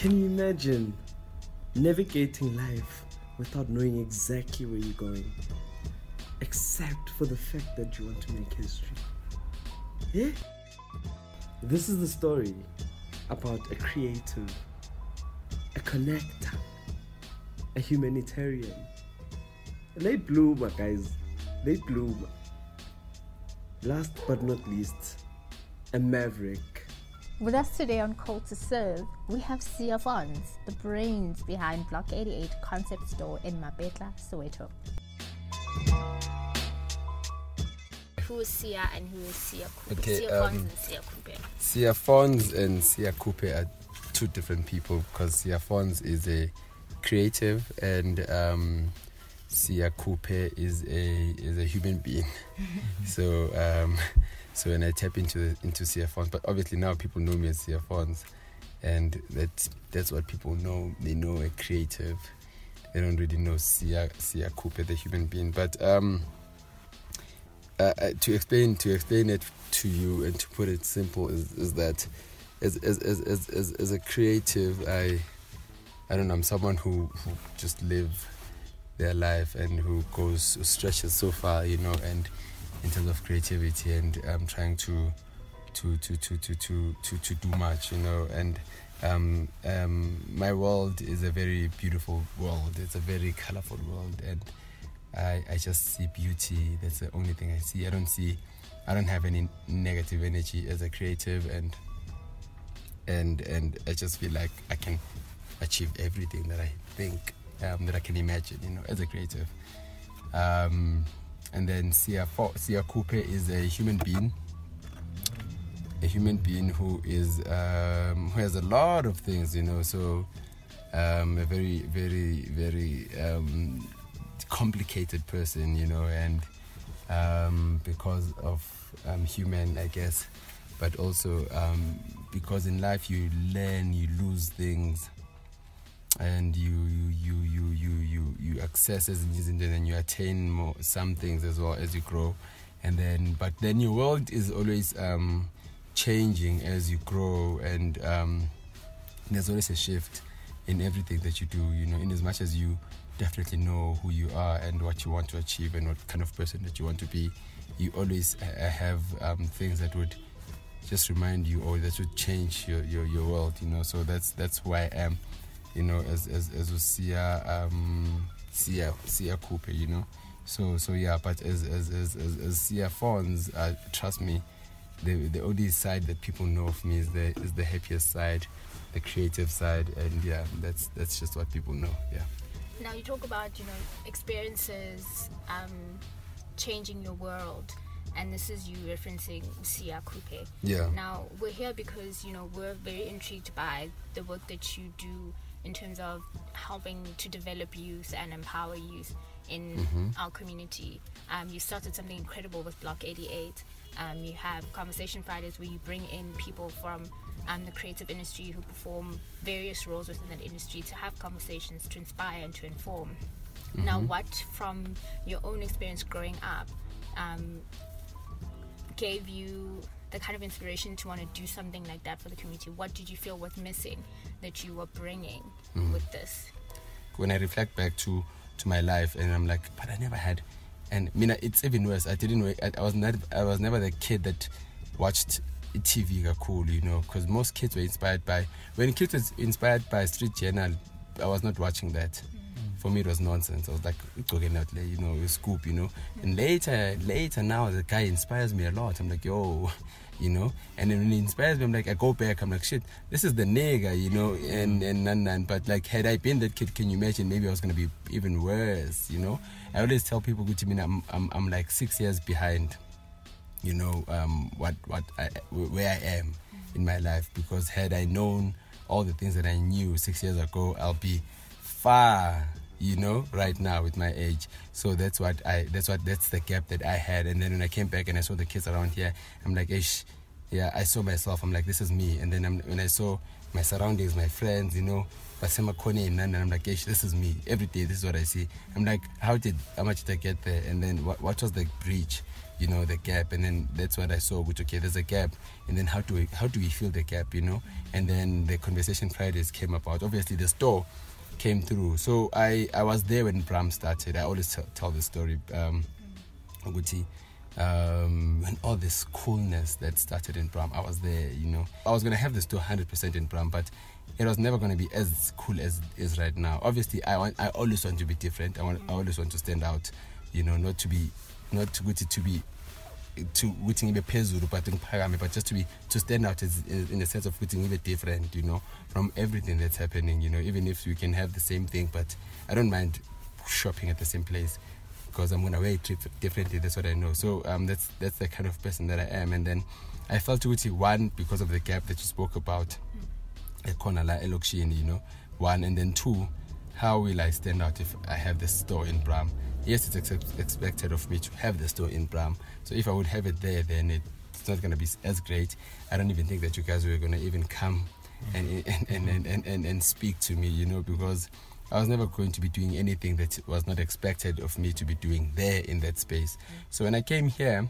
Can you imagine navigating life without knowing exactly where you're going, except for the fact that you want to make history? Yeah? This is the story about a creative, a connector, a humanitarian. Late bloomer, guys. Late bloomer. Last but not least, a maverick. With us today on Call to Serve, we have Sia Fons, the brains behind Block 88 concept store in Mapetla, Soweto. Who is Sia and who is Sia Coupe? Okay, Sia Fons um, and Sia Coupe. Sia Fons and Sia Coupe are two different people because Sia Fons is a creative and um, Sia Coupe is a is a human being. so um, so when I tap into into Sia Fons, but obviously now people know me as Sia Fons, and that's that's what people know. They know a creative. They don't really know Sia Sia Coupe, the human being. But um, uh, uh, to explain to explain it to you and to put it simple is, is that as as, as, as, as as a creative I I don't know I'm someone who, who just live their life and who goes stretches so far you know and in terms of creativity and um, trying to to to to to to to, to do much you know and um, um, my world is a very beautiful world it's a very colorful world and I, I just see beauty. That's the only thing I see. I don't see, I don't have any negative energy as a creative, and and and I just feel like I can achieve everything that I think um, that I can imagine. You know, as a creative. Um, and then Sia Sia Coupe is a human being. A human being who is um, who has a lot of things, you know. So um, a very, very, very um, complicated person, you know, and um, because of um, human, I guess, but also because in life you learn, you lose things, and you you you you you you access as and then you attain more some things as well as you grow, and then but then your world is always um, changing as you grow, and um, there's always a shift in everything that you do. You know, in as much as you definitely know who you are and what you want to achieve and what kind of person that you want to be, you always have um, things that would just remind you or that would change your, your, your world, you know. So that's that's who I am, you know, as as as Usia um Sia Sia Coupe, you know. So so yeah, but as as as as, as Fons, uh, trust me, the the only side that people know of me is the is the happiest side, the creative side, and yeah, that's that's just what people know. Yeah. Now you talk about you know experiences um, changing your world, and this is you referencing Sia Coupe. Yeah. Now we're here because you know we're very intrigued by the work that you do in terms of helping to develop youth and empower youth in Mm-hmm. our community. Um, you started something incredible with Block 88. Um, you have Conversation Fridays where you bring in people from um, the creative industry who perform various roles within that industry to have conversations to inspire and to inform. Now, Mm-hmm. what from your own experience growing up um, gave you the kind of inspiration to want to do something like that for the community? What did you feel was missing that you were bringing Mm. with this? when I reflect back to to my life, and I'm like, but I never had. And I mean, it's even worse. I didn't. I, I was not. I was never the kid that watched TV cool, you know, because most kids were inspired by. When kids was inspired by Street Journal, I was not watching that. For me, it was nonsense. I was like, talking out you know, scoop, you know. And later, later now, the guy inspires me a lot. I'm like, yo, you know. And then when he inspires me, I'm like, I go back. I'm like, shit, this is the nigga, you know. And and and, and but like, had I been that kid, can you imagine? Maybe I was gonna be even worse, you know. I always tell people, good to me, I'm I'm I'm like six years behind you know um, what what I, where I am in my life because had I known all the things that I knew six years ago, I'll be far you know right now with my age. So that's what i that's what that's the gap that i had. And then when i came back and i saw the kids around here i'm like ish yeah i saw myself. I'm like this is me. And then I'm, when i saw my surroundings my friends you know nani and i'm like Ish, this is me. Every day this is what i see. I'm like how did how much did i get there? And then what, what was the breach you know the gap? And then that's what i saw which okay there's a gap. And then how do we how do we fill the gap you know? And then the conversation fridays came about. Obviously the store came through so i i was there when Braam started i always tell, tell the story um ukuthi um, and all this coolness that started in Braam. I was there, you know. I was going to have this to 100% in Braam, but it was never going to be as cool as it is right now. Obviously, I want, I always want to be different. I want, I always want to stand out, you know, not to be, not to to, to be, to ukuthi ngibe phezulu but ngiphakame but just to be to stand out as in the sense of ukuthi ngibe different you know from everything that's happening you know even if we can have the same thing but I don't mind shopping at the same place because I'm gonna wear it differently. That's what I know. So um, that's that's the kind of person that I am. And then I felt Uti one because of the gap that you spoke about, a corner like Elokshini, you know, one, and then two, how will I stand out if I have the store in Braam? Yes, it's ex- expected of me to have the store in Braam. So if I would have it there, then it, it's not gonna be as great. I don't even think that you guys were gonna even come and and, and, and, and, and, speak to me, you know, because I was never going to be doing anything that was not expected of me to be doing there in that space. Mm. So when I came here,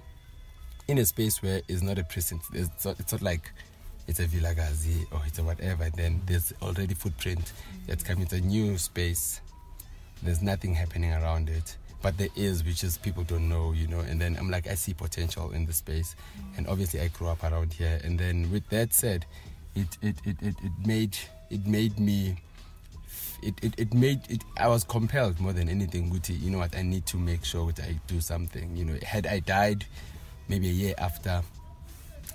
in a space where it's not a prison, it's not, it's not like it's a villa Vilakazi or it's a whatever, then there's already footprint mm. that's coming. It's a new space. There's nothing happening around it. But there is, which is people don't know, you know. And then I'm like, I see potential in the space. Mm. And obviously I grew up around here. And then with that said, it it, it, it, it made it made me it, it, it made it I was compelled more than anything Guti, you know what I need to make sure that I do something you know had I died maybe a year after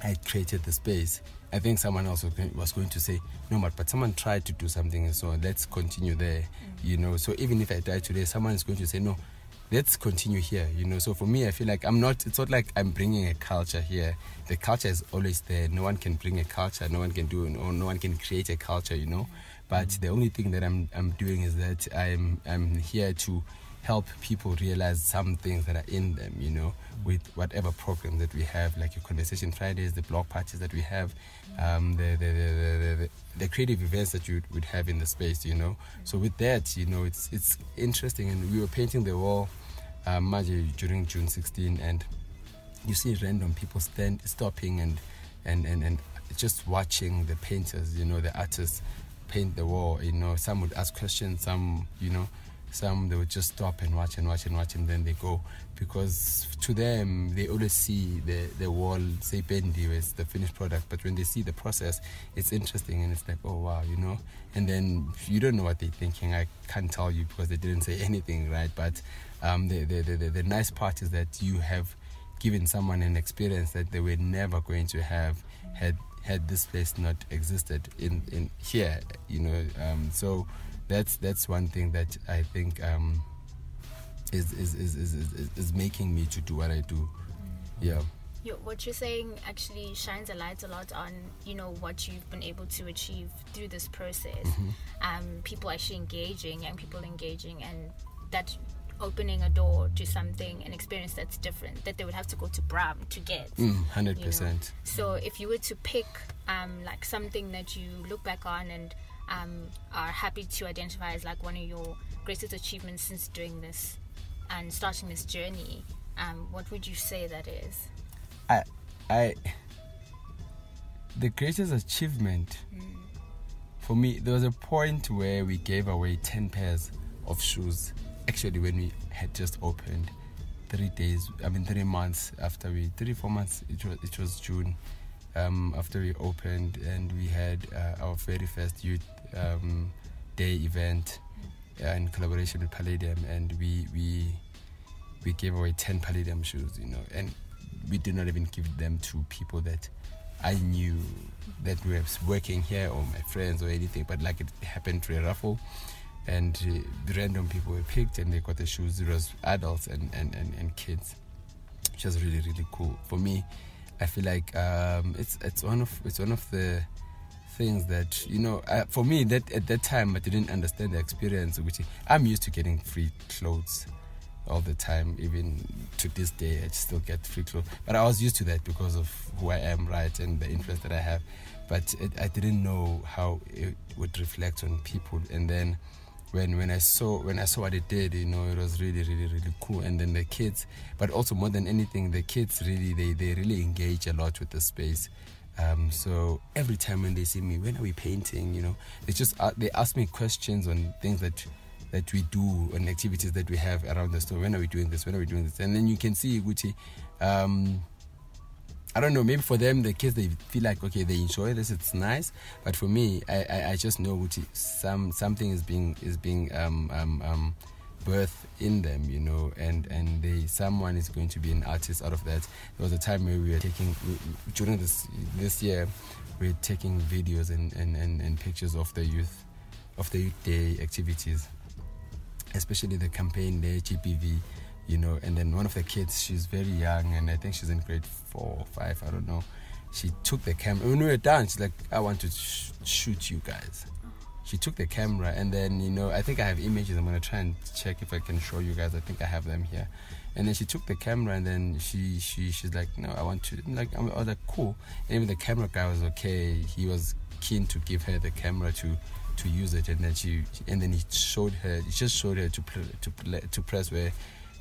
I created the space I think someone else was going, to say no but but someone tried to do something and so let's continue there mm-hmm. you know so even if I die today someone is going to say no let's continue here you know. So for me i feel like i'm not it's not like i'm bringing a culture here. The culture is always there. No one can bring a culture. No one can do no, no one can create a culture you know. But the only thing that i'm i'm doing is that i'm i'm here to help people realize some things that are in them you know with whatever program that we have like your conversation fridays the blog parties that we have um, the, the, the, the, the creative events that you would have in the space, you know. So with that, you know, it's it's interesting. And we were painting the wall, um, during June 16, and you see random people stand stopping and and and and just watching the painters, you know, the artists paint the wall. You know, some would ask questions, some you know some they would just stop and watch and watch and watch and then they go. Because to them they always see the the wall say bendy as the finished product but when they see the process it's interesting and it's like oh wow you know? And then you don't know what they're thinking. I can't tell you because they didn't say anything right? But um, the, the, the, the, the nice part is that you have given someone an experience that they were never going to have had had this place not existed in in here you know? Um, so that's that's one thing that I think um, is, is, is, is, is, is making me to do what I do. Yeah. what you're saying actually shines a light a lot on you know what you've been able to achieve through this process. Mm-hmm. Um, people actually engaging, young people engaging, and that opening a door to something, an experience that's different that they would have to go to Braam to get. Mm, hundred mm, percent. So if you were to pick um, like something that you look back on and um, are happy to identify as like one of your greatest achievements since doing this and starting this journey, um, what would you say that is? I, I, the greatest achievement mm. for me, there was a point where we gave away 10 pairs of shoes. Actually, when we had just opened, three days, I mean, three months after we, three, four months, it was, it was June. Um, after we opened and we had uh, our very first youth um, day event uh, in collaboration with Palladium, and we we we gave away ten Palladium shoes, you know, and we did not even give them to people that I knew that we were working here or my friends or anything, but like it happened to a raffle. And uh, random people were picked and they got the shoes. It was adults and, and, and, and kids, which was really, really cool. For me, I feel like um, it's it's one of it's one of the things that you know uh, for me that at that time i didn't understand the experience which i'm used to getting free clothes all the time. Even to this day, I still get free clothes. But I was used to that because of who I am, right, and the influence that I have. But it, I didn't know how it would reflect on people. And then when when I saw when I saw what it did, you know, it was really really really cool. And then the kids, but also more than anything, the kids really they they really engage a lot with the space. Um, so every time when they see me, when are we painting? You know, they just uh, they ask me questions on things that that we do and activities that we have around the store. When are we doing this? When are we doing this? And then you can see Gucci. Um, I don't know. Maybe for them, the kids they feel like okay, they enjoy this. It's nice. But for me, I, I, I just know. Some something is being is being um, um, um, birth in them, you know, and and they someone is going to be an artist out of that. There was a time where we were taking during this this year, we are taking videos and, and, and, and pictures of the youth, of the youth day activities, especially the campaign, the GBV, you know. And then one of the kids, she's very young, and I think she's in grade four or five, I don't know. She took the camera. When we were done, she's like, "I want to sh- shoot you guys." she took the camera and then you know i think i have images i'm going to try and check if i can show you guys i think i have them here and then she took the camera and then she she she's like no i want to like i was like cool and even the camera guy was okay he was keen to give her the camera to to use it and then she and then he showed her he just showed her to to to press where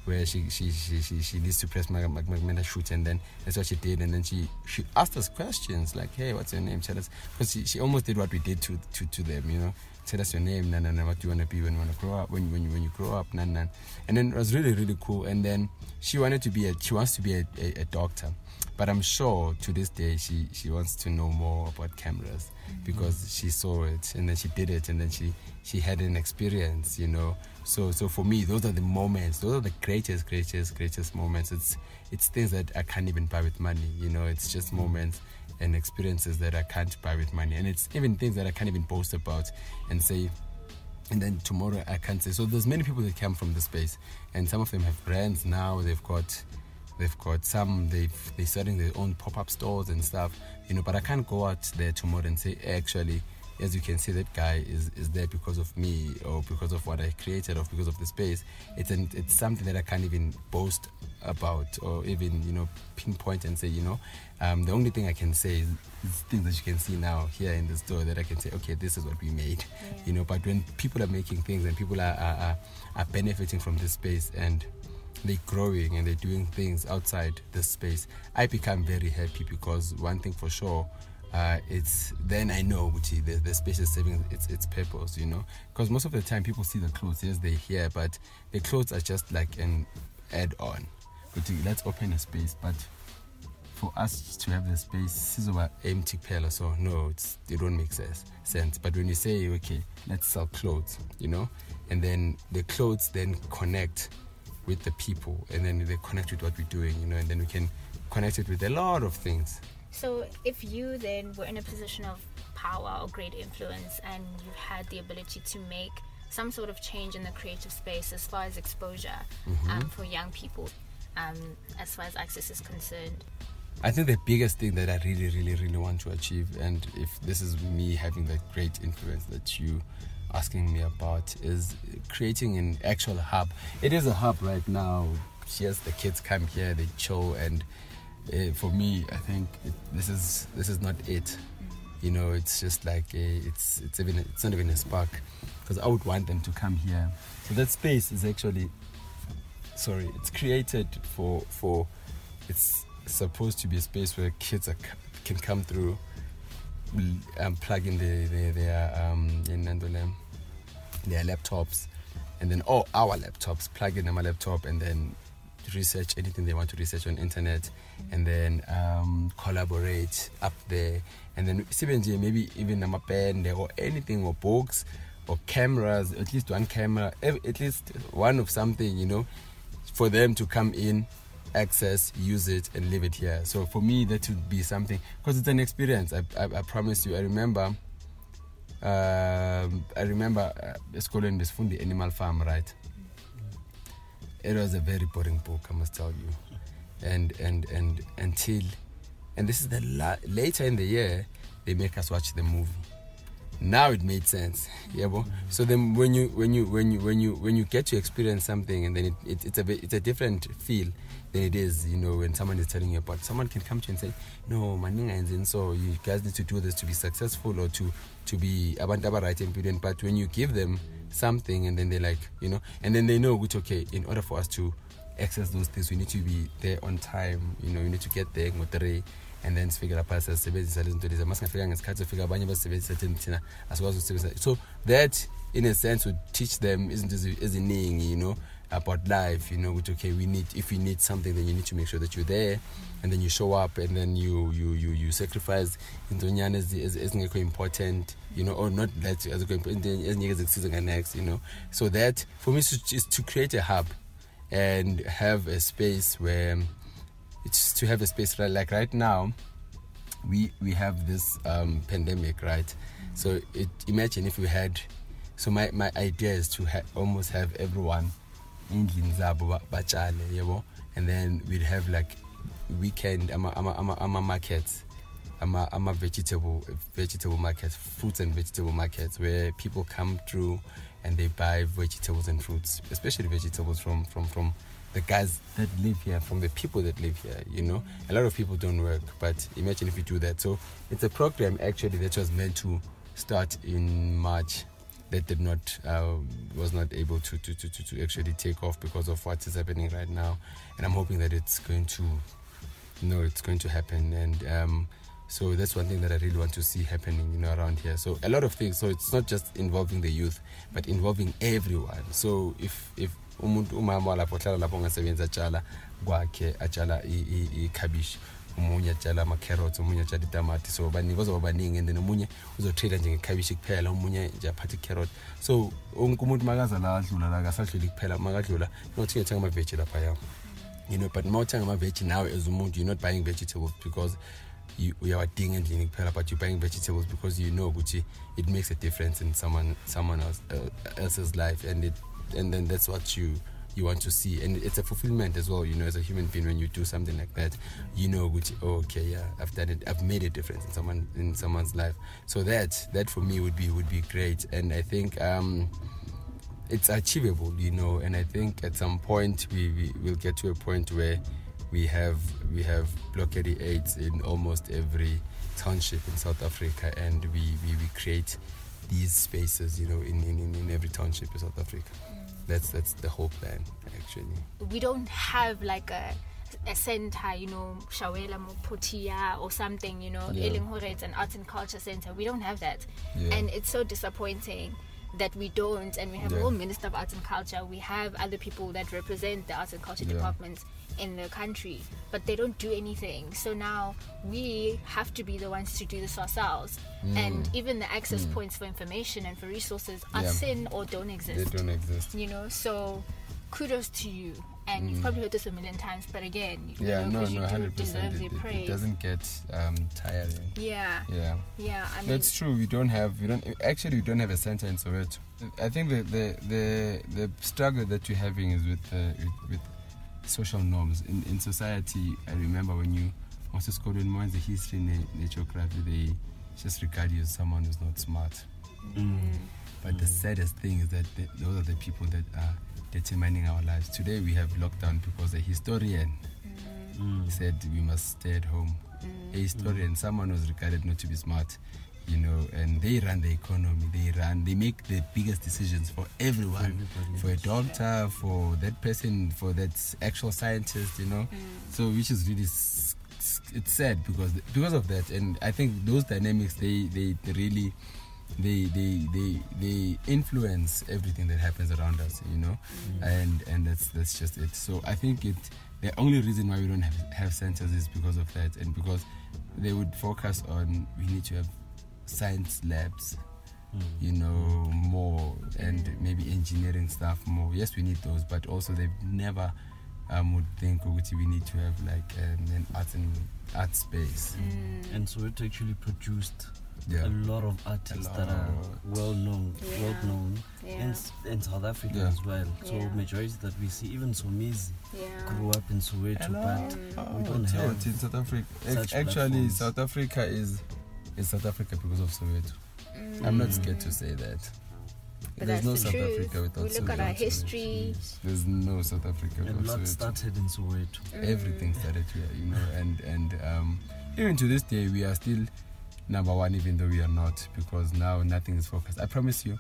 where she she, she, she, she needs to press my, my, my shoot and then that's what she did and then she she asked us questions like hey what's your name? Tell us. Because she, she almost did what we did to, to, to them you know. Tell us your name nah, nah, what do you want to be when you want to grow up when, when, you, when you grow up nah, nah. and then it was really really cool and then she wanted to be a she wants to be a, a, a doctor but I'm sure to this day she she wants to know more about cameras mm-hmm. because she saw it and then she did it and then she she had an experience you know. So so for me those are the moments. Those are the greatest greatest greatest moments. It's it's things that I can't even buy with money you know. It's just mm-hmm. moments and experiences that I can't buy with money. And it's even things that I can't even boast about and say and then tomorrow I can't say. So there's many people that come from the space and some of them have brands now. They've got They've got some. They've they're starting their own pop-up stores and stuff. You know, but I can't go out there tomorrow and say actually, as you can see, that guy is, is there because of me or because of what I created or because of the space. It's an, it's something that I can't even boast about or even you know pinpoint and say you know. Um, the only thing I can say is, is, things that you can see now here in the store that I can say okay this is what we made. Yeah. You know, but when people are making things and people are, are, are, are benefiting from this space and they're growing and they're doing things outside the space, I become very happy because one thing for sure, uh, it's then I know which the, the space is serving its its purpose, you know. Because most of the time people see the clothes, yes, they're here, but the clothes are just like an add-on. But let's open a space, but for us to have the space, is our empty pillar, so no, it's it don't make sense. Sense. But when you say okay, let's sell clothes, you know, and then the clothes then connect with the people and then they connect with what we're doing, you know, and then we can connect it with a lot of things. So if you then were in a position of power or great influence and you had the ability to make some sort of change in the creative space as far as exposure mm-hmm. um, for young people, um, as far as access is concerned? I think the biggest thing that I really, really, really want to achieve, and if this is me having that great influence that you asking me about is creating an actual hub. It is a hub right now. Yes, the kids come here, they chill, and uh, for me, I think it, this is this is not it. You know, it's just like a, it's it's even it's not even a spark, because I would want them to come here. So that space is actually, sorry, it's created for for, it's supposed to be a space where kids are, can come through um, plug in the, the, their um, in their laptops, and then oh, our laptops, plug in my laptop, and then research anything they want to research on internet, and then um, collaborate up there, and then maybe even a pen or anything or books or cameras, at least one camera, at least one of something, you know, for them to come in, access, use it, and leave it here. So for me, that would be something because it's an experience. I, I, I promise you. I remember um, I remember uh, school in the Animal Farm, right? It was a very boring book, I must tell you. And and and until, and this is the la- later in the year, they make us watch the movie. now it made sense yeah bo? so then when you when you when you when you when you get to experience something and then it, it, it's a bit, it's a different feel than it is you know when someone is telling you about someone can come to you and say no maninga and so you guys need to do this to be successful or to to be abantu right and but when you give them something and then they like you know and then they know which okay in order for us to access those things we need to be there on time you know you need to get there and then sifike lapha siyasebenzisa lezi zinto lezi masingafika ngesikhathi sofika abanye basebenzisa thina thina asikwazi ukusebenzisa. So that in a sense would teach them izinto eziningi you know about life you know okay we need if you need something then you need to make sure that you're there and then you show up and then you you you, you sacrifice. Intonyana ezingekho important you know or not that ezingeke zikusize next you know. So that for me is to create a hub and have a space where it's to have a space like right now we we have this um, pandemic right? So it, imagine if we had so my, my idea is to ha- almost have everyone endlini zabo batshale yebo and then we'd have like weekend ama ama ama, ama markets ama ama vegetable vegetable markets fruits and vegetable markets where people come through and they buy vegetables and fruits especially vegetables from from from the guys that live here, from the people that live here. You know, a lot of people don't work, but imagine if you do that. So it's a program actually that was meant to start in March that did not uh, was not able to, to, to, to actually take off because of what is happening right now. And i'm hoping that it's going to you know it's going to happen. And um, so that's one thing that i really want to see happening you know around here. So a lot of things so it's not just involving the youth but involving everyone. So if if umuntu umama walapho ohlala lapho ongasebenzi atshala kwakhe atshala ikhabishi omunye atshala ama-carrots omunye atshala itamati. So baningi bazoba baningi and then omunye uzotrade njengekhabishi kuphela omunye nje aphathe icarrot. So wonke umuntu makaza la adlula la kasadluli kuphela makadlula nothi ngiyothenga amaveji laphaya. You know but uma uthenga amaveji nawe as umuntu you're not buying vegetables because uyawadinga endlini kuphela but you're buying vegetables because you know ukuthi it makes a difference in someone someone else, uh, else's life and it and then that's what you you want to see. And it's a fulfillment as well you know as a human being when you do something like that you know which oh, okay yeah i've done it. I've made a difference in someone in someone's life. So that that for me would be would be great. And i think um it's achievable you know. And i think at some point we, we will get to a point where we have we have block 88 in almost every township in south africa and we we, we create these spaces you know in, in, in every township in south africa that's that's the whole plan actually we don't have like a a center, you know, Shawela Mopotia or something, you know, yeah. it's an arts and culture center. We don't have that. Yeah. And it's so disappointing that we don't and we have yeah. a whole minister of arts and culture we have other people that represent the arts and culture yeah. departments in the country but they don't do anything so now we have to be the ones to do this ourselves mm. and even the access mm. points for information and for resources are yeah. thin or don't exist they don't exist you know so kudos to you and mm. you've probably heard this a million times, but again, yeah, know, no, no, hundred percent. It, it, doesn't get um, tiring. Yeah, yeah, yeah. I mean, that's true. We don't have, we don't actually, we don't have a center in Soweto. I think the the the, the struggle that you're having is with, uh, with, with social norms in in society. I remember when you also scored in the history and the geography, they just regard you as someone who's not smart. Mm. But mm. the saddest thing is that those are the people that are determining our lives. Today we have lockdown because a historian mm. said we must stay at home. Mm. A historian, someone was regarded not to be smart, you know, and they run the economy. They run, they make the biggest decisions for everyone, for, for a doctor, for that person, for that actual scientist, you know. Mm. So which is really it's sad because because of that, and I think those dynamics they they really they they they they influence everything that happens around us you know mm. and and that's that's just it so i think it the only reason why we don't have, have centers is because of that and because they would focus on we need to have science labs mm. you know more and maybe engineering stuff more yes we need those but also they've never um, would think we need to have like um, an art and art space mm. and so it actually produced yeah. a lot of artists lot. that are well known, yeah. well known yeah. in, in South Africa as well. So majority that we see, even Somizi grew up in Soweto, but oh, we don't have in South Africa. Actually, platforms. South Africa is is South Africa because of Soweto. I'm not scared to say that. But There's that's no the South truth. Africa without We look at our history. There's no South Africa And without lot Soweto. started in Soweto. Everything started here, you know, and and um, even to this day we are still number one, even though we are not, because now nothing is focused. I promise you,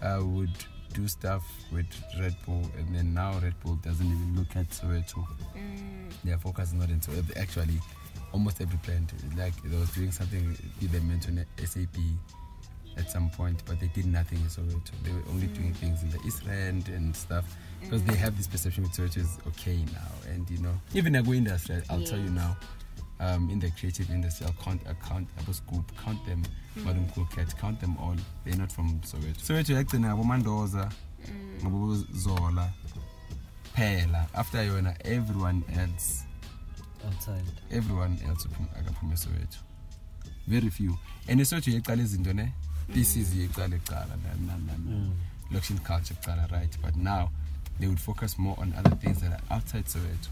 I would do stuff with Red Bull, and then now Red Bull doesn't even look at Soweto. Mm, Their focus is not in Soweto. Actually, almost every plant, like they was doing something, they mentioned SAP at some point, but they did nothing in Soweto. They were only doing mm. things in the East End and stuff because they have this perception with Soweto is okay now. And you know, even agro industry, I'll tell you now, um, in the creative industry, I'll count, I count, Abu Scoop, count them, Madam Cool Cat, count them all. They're not from Soweto. Soweto, actually, Abu Mandoza, mm. Abu Zola, Pela. After yona, everyone else Outside. everyone else uphum- akaphuma esoweto very few and isoweto yeqala izinto ne this is yeqala eqala nani, nani, nani. Mm. location culture kuqala right but now they would focus more on other things that are outside soweto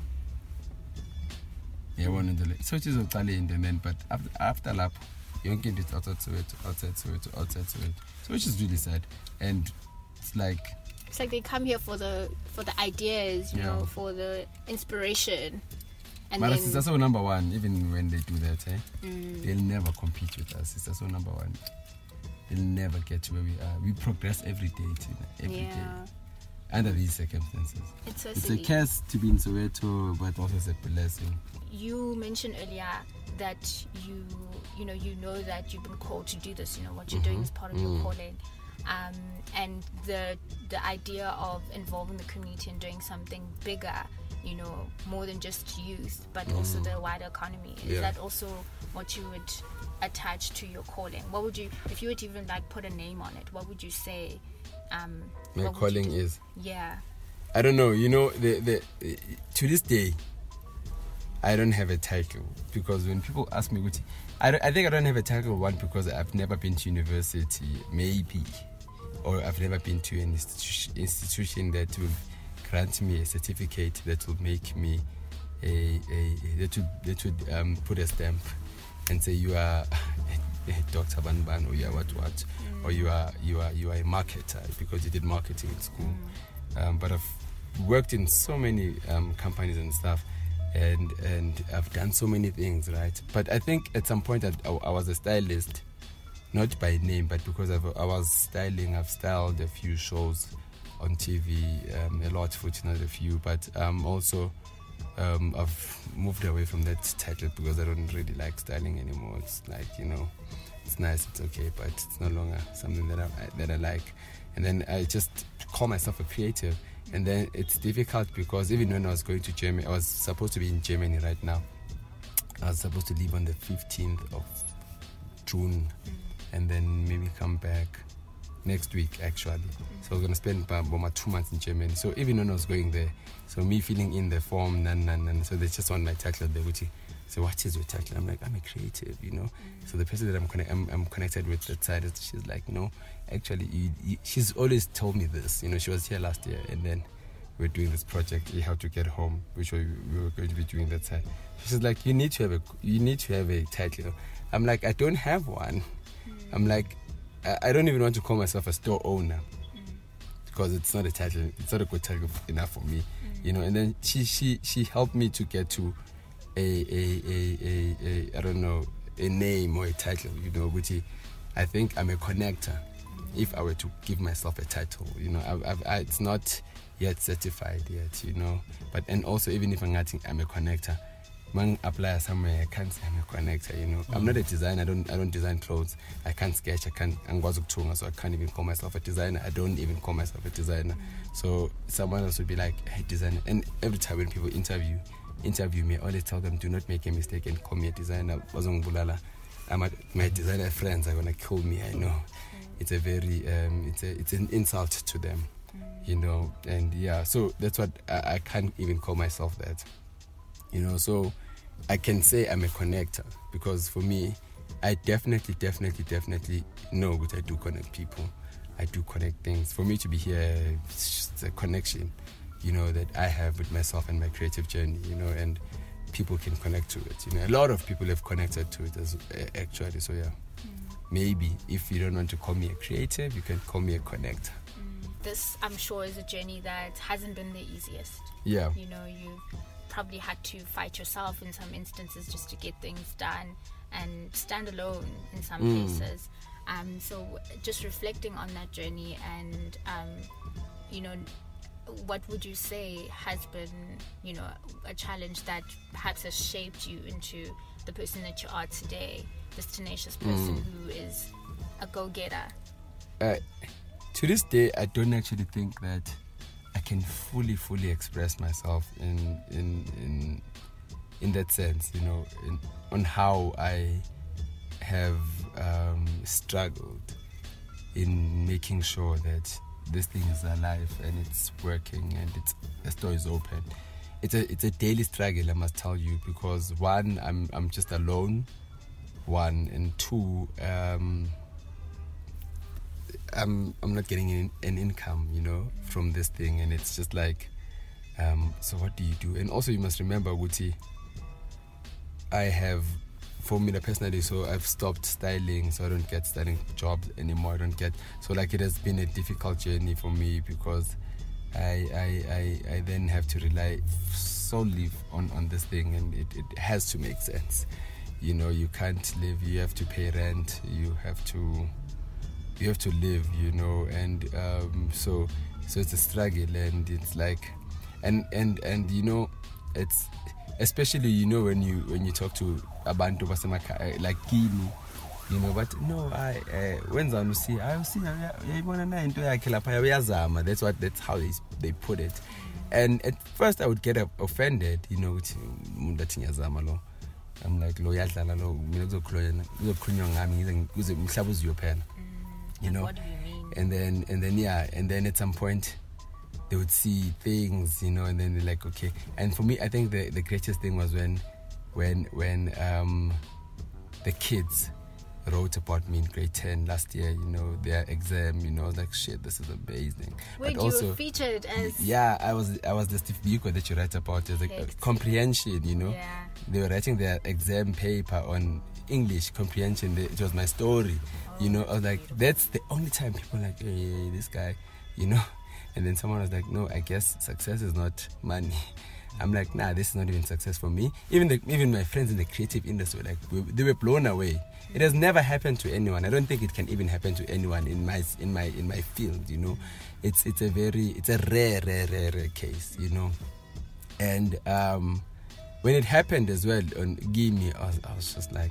yabona into le isoweto izoqala into and then but after, after lapho yonke into is outside soweto outside soweto outside soweto so which is really sad and it's like It's like they come here for the for the ideas, you Yeah. know, for the inspiration, and but then it's also number one even when they do that eh? Mm, they'll never compete with us. It's also number one. They'll never get to where we are. We progress every day, Tina. Every day. yeah, Under these circumstances. it's so It's a silly. curse to be in Soweto, but also it's a blessing. you mentioned earlier that you you know you know that you've been called to do this you know what you're doing is part of your Mm. calling um, and the the idea of involving the community and doing something bigger you know more than just youth but also the wider economy is Mm. Yeah. that also what you would attach to your calling what would you if you to even like put a name on it what would you say um My would calling is yeah I don't know, you know, the, the to this day I don't have a title because when people ask me which I, I think I don't have a title one because I've never been to university, maybe, or I've never been to an institution, institution that will grant me a certificate that will make me a, a that would that would um, put a stamp and say you are a Dr. Banban or you are what what or you are you are you are a marketer because you did marketing in school. Um, but I've worked in so many um, companies and stuff, and and I've done so many things, right? But I think at some point I, I, I was a stylist, not by name, but because I've, I was styling. I've styled a few shows on TV, um, a lot, for not a few, but um, also. Um, I've moved away from that title because I don't really like styling anymore. It's like you know, it's nice, it's okay, but it's no longer something that I that I like. And then I just call myself a creative. And then it's difficult because even when I was going to Germany, I was supposed to be in Germany right now. I was supposed to leave on the 15th of June and then maybe come back next week actually. So I was gonna spend about two months in Germany. So even when I was going there, so me filling in the form, nan, nan, nan, so they just want my title there, which so what is your title? I'm like, I'm a creative, you know. So the person that I'm, conne- I'm, I'm connected with that side, she's like, no, actually, you, you, she's always told me this. You know, she was here last year, and then we're doing this project, how to get home, which we, we were going to be doing that side. She's like, you need to have a, you need to have a title. I'm like, I don't have one. I'm like, I, I don't even want to call myself a store owner because it's not a title. It's not a good title enough for me, mm. you know. And then she she she helped me to get to a a a a, a I don't know a name or a title, you know, which I- think I'm a connector. Mm. If I were to give myself a title, you know, I've, I've, I, it's not yet certified yet, you know. But and also even if I'm not, I'm a connector. Man apply somewhere, I can't say I'm a connector, you know. I'm not a designer, I don't I don't design clothes. I can't sketch, I can't angwazi ukuthunga, so I can't even call myself a designer. I don't even call myself a designer. So someone else would be like, hey designer and every time when people interview interview me, I always tell them do not make a mistake and call me a designer. I'm a, my designer friends are gonna kill me, I know. It's a very um, it's a it's an insult to them. You know, and yeah, so that's what I, I can't even call myself that you know so i can say i'm a connector because for me i definitely definitely definitely know that i do connect people i do connect things for me to be here it's just a connection you know that i have with myself and my creative journey you know and people can connect to it. You know, a lot of people have connected to it as uh, actually. So yeah, maybe if you don't want to call me a creative, you can call me a connector. This, I'm sure, is a journey that hasn't been the easiest. Yeah. You know, you probably had to fight yourself in some instances just to get things done and stand alone in some Mm. cases. Um, so just reflecting on that journey and, um, you know, what would you say has been, you know, a challenge that perhaps has shaped you into the person that you are today, this tenacious person who is a go-getter? uh, to this day, I don't actually think that I can fully, fully express myself in in in in that sense. You know, in, on how I have um, struggled in making sure that this thing is alive and it's working and it's the store is open. It's a it's a daily struggle, I must tell you, because one, I'm I'm just alone. One and two, um, I'm I'm not getting an, an income, you know, from this thing, and it's just like, um, so what do you do? And also, you must remember, Guti, I have formula personally, so I've stopped styling, so I don't get styling jobs anymore. I don't get so like it has been a difficult journey for me because I I I, I then have to rely solely on on this thing, and it, it has to make sense. You know, you can't live. You have to pay rent. You have to you have to live you know and um, so so it's a struggle and it's like and and and you know it's especially you know when you when you talk to abantu basemakhaya like kimi you know but no i uh, wenzani usi ayi usi uyayibona na into yakhe lapha? Uyazama. That's what that's how they, they put it. And at first i would get offended you know ukuthi umuntu athi ngiyazama lo. I'm like lo uyadlala lo mina kuzokhulunywa ngami ngize kuze umhlaba uziyophela you know you mean? and then and then yeah and then at some point they would see things you know and then they're like okay and for me i think the the greatest thing was when when when um the kids wrote about me in grade 10 last year you know their exam you know I was like shit this is amazing Wait, but you also were featured as yeah i was i was the Steve Biko that you write about as like Correct. comprehension you know Yeah. they were writing their exam paper on English comprehension. It was my story, you know. I was like, that's the only time people like, hey, this guy, you know. And then someone was like, no, I guess success is not money. I'm like, nah, this is not even success for me. Even the, even my friends in the creative industry, like, we, they were blown away. It has never happened to anyone. I don't think it can even happen to anyone in my in my in my field. You know, it's it's a very it's a rare rare rare, rare case. You know, and um, when it happened as well on Gimme, I I was just like,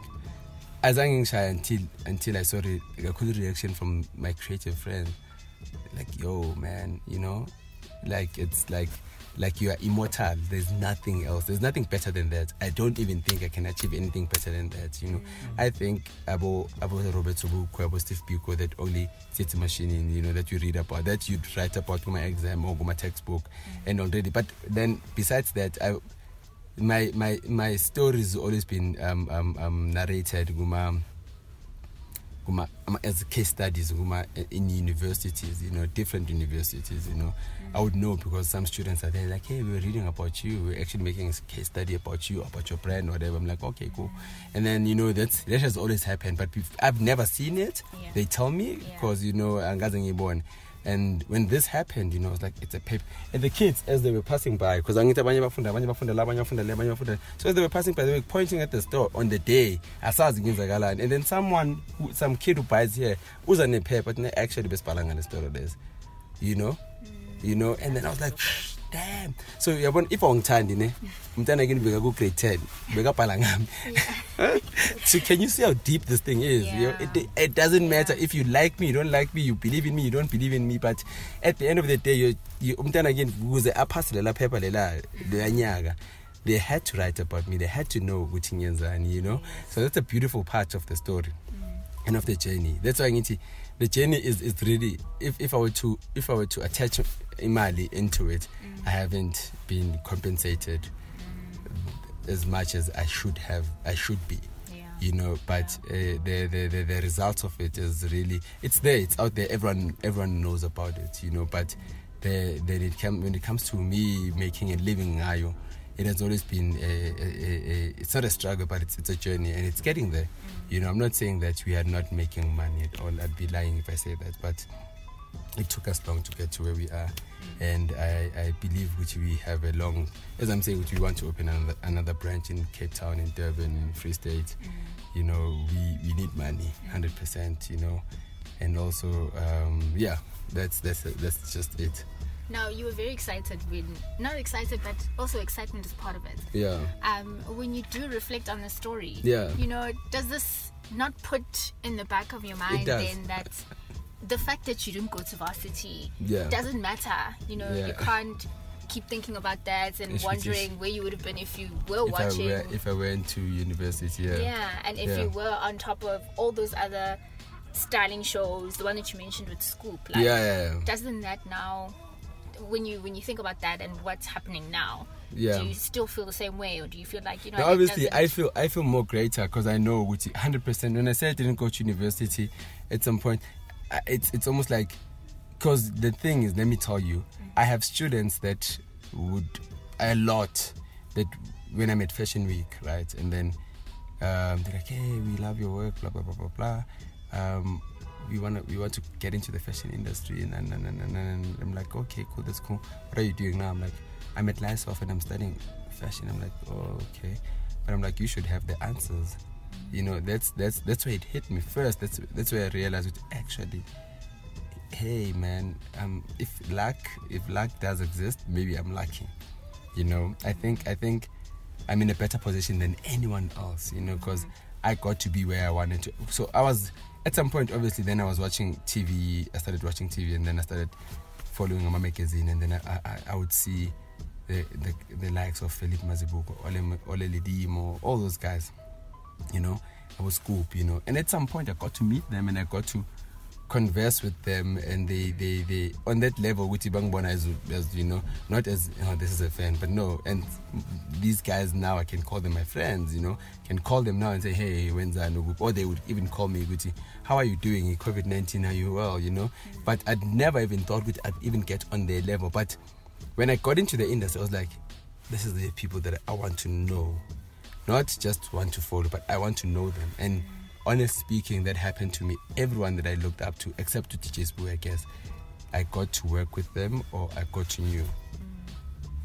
azange ngishaya until until I saw re- a cool reaction from my creative friend, like, yo, man, you know, like it's like like you are immortal. There's nothing else. There's nothing better than that. I don't even think I can achieve anything better than that. You know, mm. I think about about Robert Sobukwe, about Steve Biko, that only sits machine, in, you know, that you read about, that you write about for my exam or go my textbook, mm. and already. But then besides that, I my my my story's always been um, um, um, narrated um, as case studies guma, in universities you know different universities you know. I would know because some students are there like hey we're reading about you. We're actually making a case study about you about your brand whatever. I'm like okay cool. And then you know that's that has always happened but i've never seen it. Yeah. they tell me Yeah. because you know I'm angaze ngiyibone and when this happened you know it's like it's a paper. And the kids as they were passing by because angithi abanye bafunda abanye bafunda la so as they were passing by they were pointing at the store on the day. Asazi ngenzakalani. And then someone who, some kid who buys here uza nephepha but ne actually besibhala ngale store lezi you know? You know? And then i was like damn. So yabona if awungithandi ne umntana kini beka ku grade 10 bekabhala ngami. So can you see how deep this thing is? You know, it, it doesn't matter if you like me you don't like me you believe in me you don't believe in me but at the end of the day you, you umntana kini ukuze aphase lela phepha lela leyanyaka they had to write about me they had to know ukuthi ngiyenzani you know? So that's a beautiful part of the story mm. and of the journey. That's why ngithi the journey is, is really if, if i were to if i were to attach imali into it i haven't been compensated as much as i should have i should be Yeah. you know but uh, the, the the the result of it is really it's there it's out there everyone everyone knows about it you know but the then it come when it comes to me making a living ngayo it has always been a, a, a, it's not a struggle, but it's it's a journey, and it's getting there. Mm. You know, I'm not saying that we are not making money at all. I'd be lying if I say that, but it took us long to get to where we are, mm. and I, I believe which we have a long, as I'm saying, which we want to open another, another branch in Cape Town, in Durban, in Free State. Mm. You know, we, we need money, hundred percent. You know, and also, um, yeah, that's that's that's just it. Now you were very excited when not excited, but also excitement is part of it. Yeah. Um, when you do reflect on the story, Yeah. you know, does this not put in the back of your mind then that the fact that you didn't go to varsity Yeah. doesn't matter? You know, you can't keep thinking about that and It's- wondering where you would have been if you were If I watching. were if I went to university, yeah. yeah, and if Yeah. you were on top of all those other styling shows, the one that you mentioned with Scoop, like yeah, yeah, yeah. doesn't that now when you when you think about that and what's happening now Yeah. do you still feel the same way or do you feel like you know Now, obviously, I feel I feel more greater because I know which 100%. When I said I didn't go to university, at some point, it's it's almost like because the thing is, let me tell you, I have students that would a lot that when I'm at Fashion Week, right, and then um, they're like, hey, we love your work, blah blah blah blah blah. Um, we want to we want to get into the fashion industry, and and, and, and, and, I'm like, okay, cool, that's cool. What are you doing now? I'm like, I'm at LISOF and I'm studying fashion. I'm like, oh, okay, but I'm like, you should have the answers. You know, that's that's that's where it hit me first. That's that's where I realized it actually. Hey man, um, if luck if luck does exist, maybe I'm lucky. You know, I think I think I'm in a better position than anyone else. You know, because I got to be where I wanted to. So I was at some point, obviously. Then I was watching TV. I started watching TV, and then I started following my magazine, and then I I, I would see the, the the likes of Philip Mazibuko, Ole Ole Ledimo, all those guys. You know, I was Scoop. You know, and at some point I got to meet them, and I got to converse with them and they they they on that level with Ibangbona as, as you know not as oh this is a fan but no. And these guys now I can call them my friends you know. Can call them now and say hey when's I group or they would even call me Guti how are you doing? COVID-19 are you well? You know? But I'd never even thought I'd even get on their level. But when I got into the industry I was like this is the people that I want to know. Not just want to follow but I want to know them. And honest speaking, that happened to me. Everyone that I looked up to, except to teachers who I guess, I got to work with them or I got to know.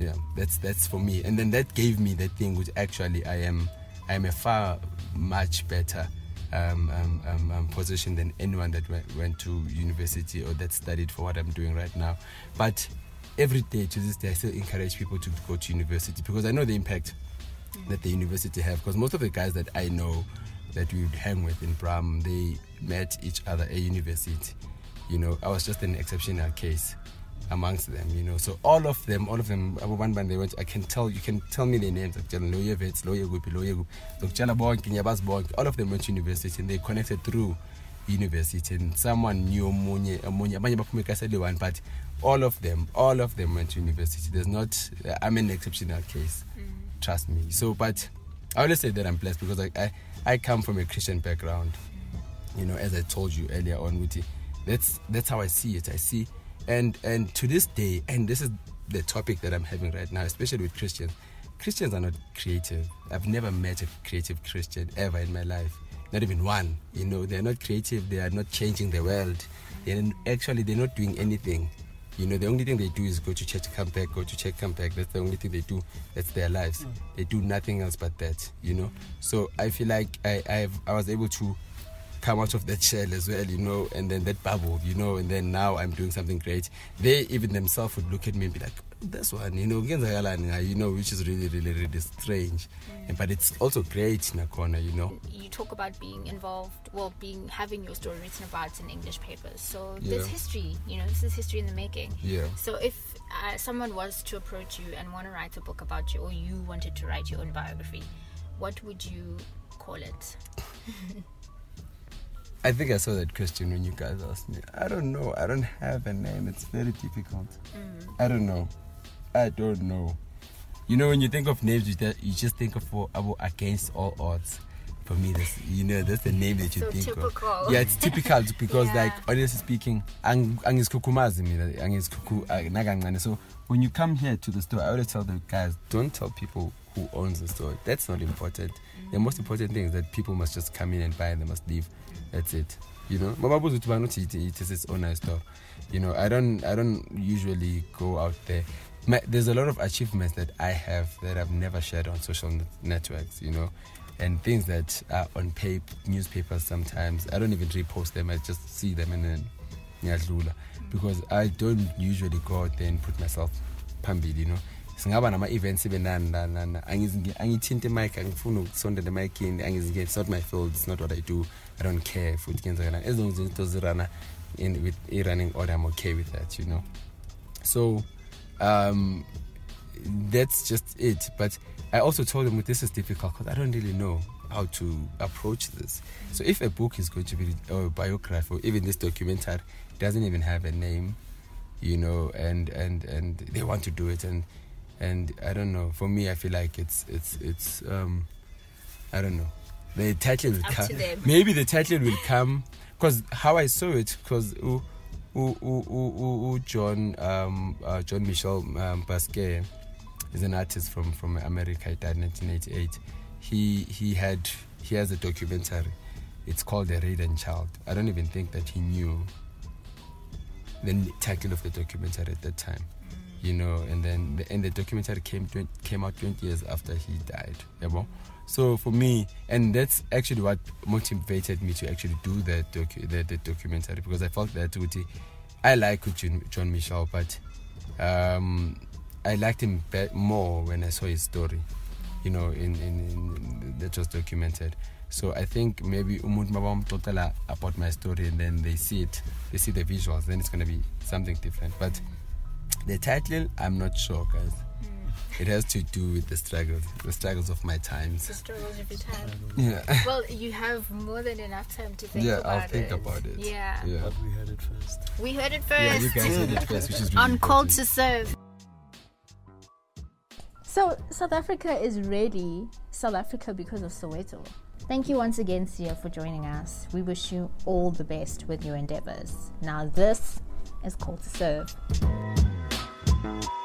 Yeah, that's that's for me. And then that gave me that thing which actually I am I am a far much better um, um, um, um, position than anyone that went, went to university or that studied for what I'm doing right now. But every day to this day, I still encourage people to go to university because I know the impact that the university have. Because most of the guys that I know that we would hang with in Braam, they met each other at university. You know, I was just an exceptional case amongst them, you know. So all of them, all of them, uh, abo bantu bani they went, I can tell, you can tell me their names. Loye Vets, Loye Gupi, Loye Gupi. Dokutshela bonke, ngiyabazi bonke. All of them went to university and they connected through university and someone knew omunye, omunye, abanye baphume kasele one, but all of them, all of them went to university. There's not, uh, I'm an exceptional case. Mm. Trust me. So, but I always say that I'm blessed because I, I, I come from a Christian background. You know, as I told you earlier on, Wuti, that's that's how I see it. I see, and and to this day, and this is the topic that I'm having right now, especially with Christians. Christians are not creative. I've never met a creative Christian ever in my life. Not even one. You know, they're not creative. They are not changing the world. They're actually they're not doing anything. You know, the only thing they do is go to church, come back, go to church, come back. That's the only thing they do. That's their lives. Mm. They do nothing else but that. You know. So I feel like I I've, I was able to come out of that shell as well, you know, and then that bubble, you know, and then now I'm doing something great. They even themselves would look at me and be like, "This one, you know, you know," which is really, really, really strange, and, but it's also great, Nakona, you know. you talk about being involved well being having your story written about in english papers so there's Yeah. history you know this is history in the making Yeah. so if uh, someone was to approach you and want to write a book about you or you wanted to write your own biography what would you call it I think I saw that question when you guys asked me. I don't know. I don't have a name. It's very difficult. I don't know. I don't know. You know, when you think of names, you, just think of for about against all odds. For me, that's you know that's the name that you So think typical. of. Yeah, it's typical because Yeah. like honestly speaking, ang- angizikhukumazi mina, angizikhuku- uh. So when you come here to the store, I always tell the guys, don't tell people who owns the store. That's not important. The most important thing is that people must just come in and buy and they must leave. That's it. You know, Mababuzu Tubanuti, it it is its own store. You know, I don't, I don't usually go out there. My, there's a lot of achievements that I have that I've never shared on social net- networks. You know, and things that are on paper, newspapers sometimes. I don't even repost them. I just see them and then ngiyadlula because I don't usually go out there and put myself phambili you know singaba nama-events ibe nani nani nani Angizi- angithinte imic angifuni ukusondela emikini angizi- it's not my field it's not what i do i don't care futhi kuyenzakalani as long as izinto zirana in with i-running order i'm okay with that you know so um that's just it. But i also told them this is difficult because i don't really know how to approach this. So if a book is going to be or a biography or even this documentary doesn't even have a name you know and and and they want to do it and and i don't know. For me i feel like it's it's it's um i don't know. The title will up come maybe the title will come because how i saw it because u, u, u, u, u, u john um uh, Jean-Michel um, basque is an artist from from america. He died in 1988 he he had he has a documentary. It's called the Radiant Child. I don't even think that he knew the title of the documentary at that time you know and then the, and the documentary came 20, came out 20 years after he died yabo? so for me and that's actually what motivated me to actually do that docu- the, the documentary because i felt that ukuthi, i like john, Jean-Michel but um, i liked him more when i saw his story you know in, in, in that was documented so i think maybe umut umuntu mabamxoxela about my story and then they see it they see the visuals then it's to be something different but the title i'm not sure guys it has to do with the struggles the struggles of my The times struggles every time. yeah Well, you have more than enough time to think yeah about it. Yeah, i'll think it. about it Yeah. yeah But we heard it first. We heard it first. yeah you guys heard it first which is really on call to serve. So South Africa is really South Africa because of Soweto. Thank you once again, Sia, for joining us. We wish you all the best with your endeavors. Now, this is Call to Serve. Thank you.